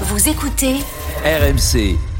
Vous écoutez RMC.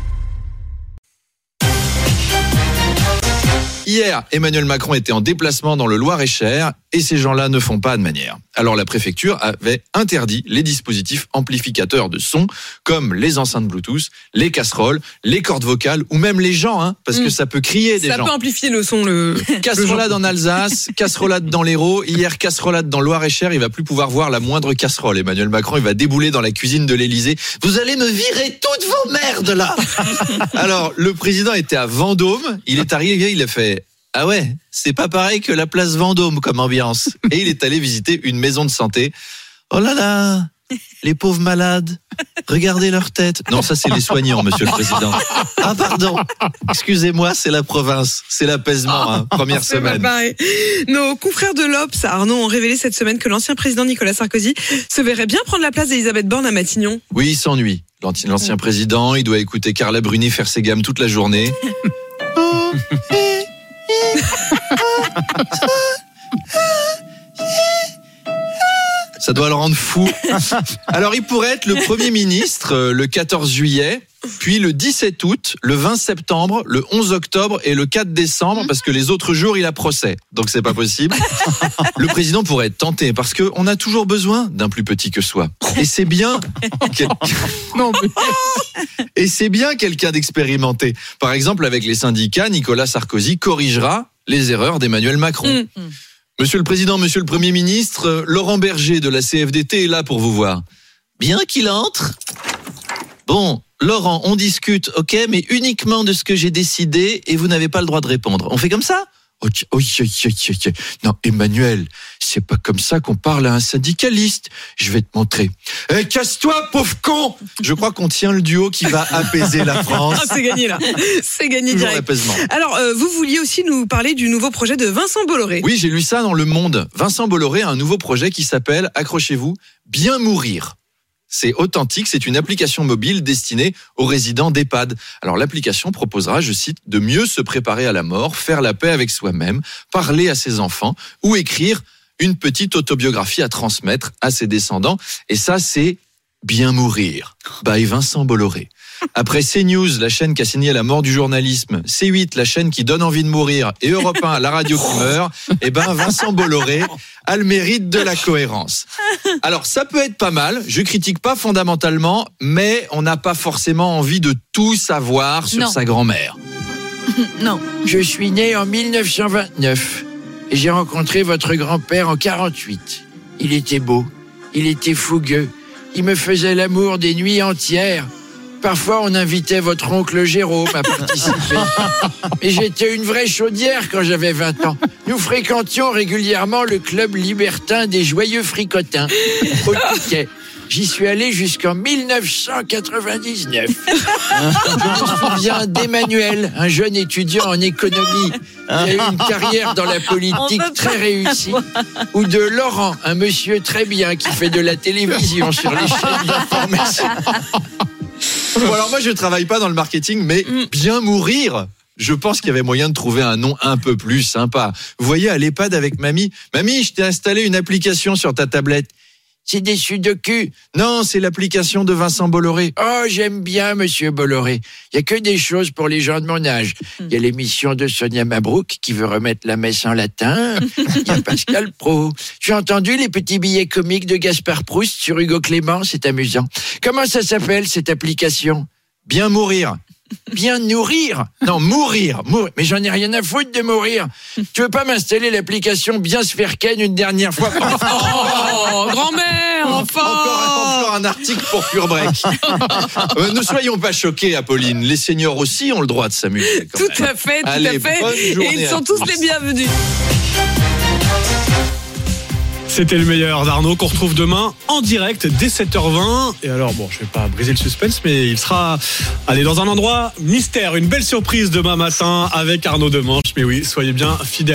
Hier, Emmanuel Macron était en déplacement dans le Loir-et-Cher et ces gens-là ne font pas de manière. Alors la préfecture avait interdit les dispositifs amplificateurs de son comme les enceintes Bluetooth, les casseroles, les cordes vocales ou même les gens, hein, parce que Mm. ça peut crier des Ça gens. peut amplifier le son. Le... Casserolade en Alsace, casserolade dans l'Hérault. Hier, casserolade dans Loir-et-Cher. Il va plus pouvoir voir la moindre casserole. Emmanuel Macron, il va débouler dans la cuisine de l'Élysée. Vous allez me virer toutes vos merdes là. Alors, le président était à Vendôme. Il est arrivé, il a fait. Ah ouais, c'est pas pareil que la place Vendôme comme ambiance. Et il est allé visiter une maison de santé. Oh là là, les pauvres malades, regardez leur tête. Non, ça c'est les soignants, monsieur le président. Ah pardon, excusez-moi, c'est la province, c'est l'apaisement, hein, première C'est pas semaine. Nos confrères de l'Obs, Arnaud, ont révélé cette semaine que l'ancien président Nicolas Sarkozy se verrait bien prendre la place d'Elisabeth Borne à Matignon. Oui, il s'ennuie. L'ancien l'ancien président, il doit écouter Carla Bruni faire ses gammes toute la journée. Ça doit le rendre fou. Alors, il pourrait être le Premier ministre euh, le 14 juillet, puis le 17 août, le 20 septembre, le 11 octobre et le 4 décembre, parce que les autres jours, il a procès. Donc, c'est pas possible. Le président pourrait être tenté, parce qu'on a toujours besoin d'un plus petit que soi. Et c'est bien. quel- et c'est bien quelqu'un d'expérimenté. Par exemple, avec les syndicats, Nicolas Sarkozy corrigera les erreurs d'Emmanuel Macron. Mm. Monsieur le Président, Monsieur le Premier ministre, euh, Laurent Berger de la CFDT est là pour vous voir. Bien qu'il entre. Bon, Laurent, on discute, ok, mais uniquement de ce que j'ai décidé et vous n'avez pas le droit de répondre. On fait comme ça? Tiens, tiens, tiens. Non, Emmanuel, c'est pas comme ça qu'on parle à un syndicaliste. Je vais te montrer. Eh, casse-toi, pauvre con Je crois qu'on tient le duo qui va apaiser la France. Ah, c'est gagné là. C'est gagné Toujours direct. l'apaisement. Alors, euh, vous vouliez aussi nous parler du nouveau projet de Vincent Bolloré. Oui, j'ai lu ça dans Le Monde. Vincent Bolloré a un nouveau projet qui s'appelle, accrochez-vous, Bien mourir. C'est authentique, c'est une application mobile destinée aux résidents d'EHPAD. Alors l'application proposera, je cite, de mieux se préparer à la mort, faire la paix avec soi-même, parler à ses enfants ou écrire une petite autobiographie à transmettre à ses descendants. Et ça, c'est Bien mourir, by Vincent Bolloré. Après CNews, la chaîne qui a signé la mort du journalisme, C8, la chaîne qui donne envie de mourir, et Europe 1, la radio qui meurt, eh ben Vincent Bolloré a le mérite de la cohérence. Alors ça peut être pas mal, je critique pas fondamentalement, mais on n'a pas forcément envie de tout savoir sur Non. sa grand-mère. Non. Je suis né en 1929 et j'ai rencontré votre grand-père en 48. Il était beau, il était fougueux, il me faisait l'amour des nuits entières. Parfois, on invitait votre oncle Jérôme à participer. Et j'étais une vraie chaudière quand j'avais 20 ans. Nous fréquentions régulièrement le club libertin des joyeux fricotins au Touquet. J'y suis allé jusqu'en 1999. Je me souviens d'Emmanuel, un jeune étudiant en économie qui a eu une carrière dans la politique très réussie. Ou de Laurent, un monsieur très bien qui fait de la télévision sur les chaînes d'information. Bon alors moi je travaille pas dans le marketing, mais Mm. bien mourir. Je pense qu'il y avait moyen de trouver un nom un peu plus sympa. Vous voyez, à l'EHPAD avec mamie. Mamie, je t'ai installé une application sur ta tablette. C'est des sudoku. Non, c'est l'application de Vincent Bolloré. Oh, j'aime bien Monsieur Bolloré. Il y a que des choses pour les gens de mon âge. Il y a l'émission de Sonia Mabrouk qui veut remettre la messe en latin. Il y a Pascal Pro. J'ai entendu les petits billets comiques de Gaspard Proust sur Hugo Clément? C'est amusant. Comment ça s'appelle cette application? Bien mourir. Bien nourrir. Non, mourir. Mais j'en ai rien à foutre de mourir. Tu veux pas m'installer l'application Bien se faire ken une dernière fois? un article pour Pure Break. Euh, ne soyons pas choqués, Apolline. Les seniors aussi ont le droit de s'amuser. Tout même. à fait, tout Allez, à fait. Et ils sont tous tous. les bienvenus. C'était le meilleur d'Arnaud qu'on retrouve demain en direct dès 7h20. Et alors, bon, je vais pas briser le suspense, mais il sera allé dans un endroit mystère, une belle surprise demain matin avec Arnaud Demanche. Mais oui, soyez bien fidèles.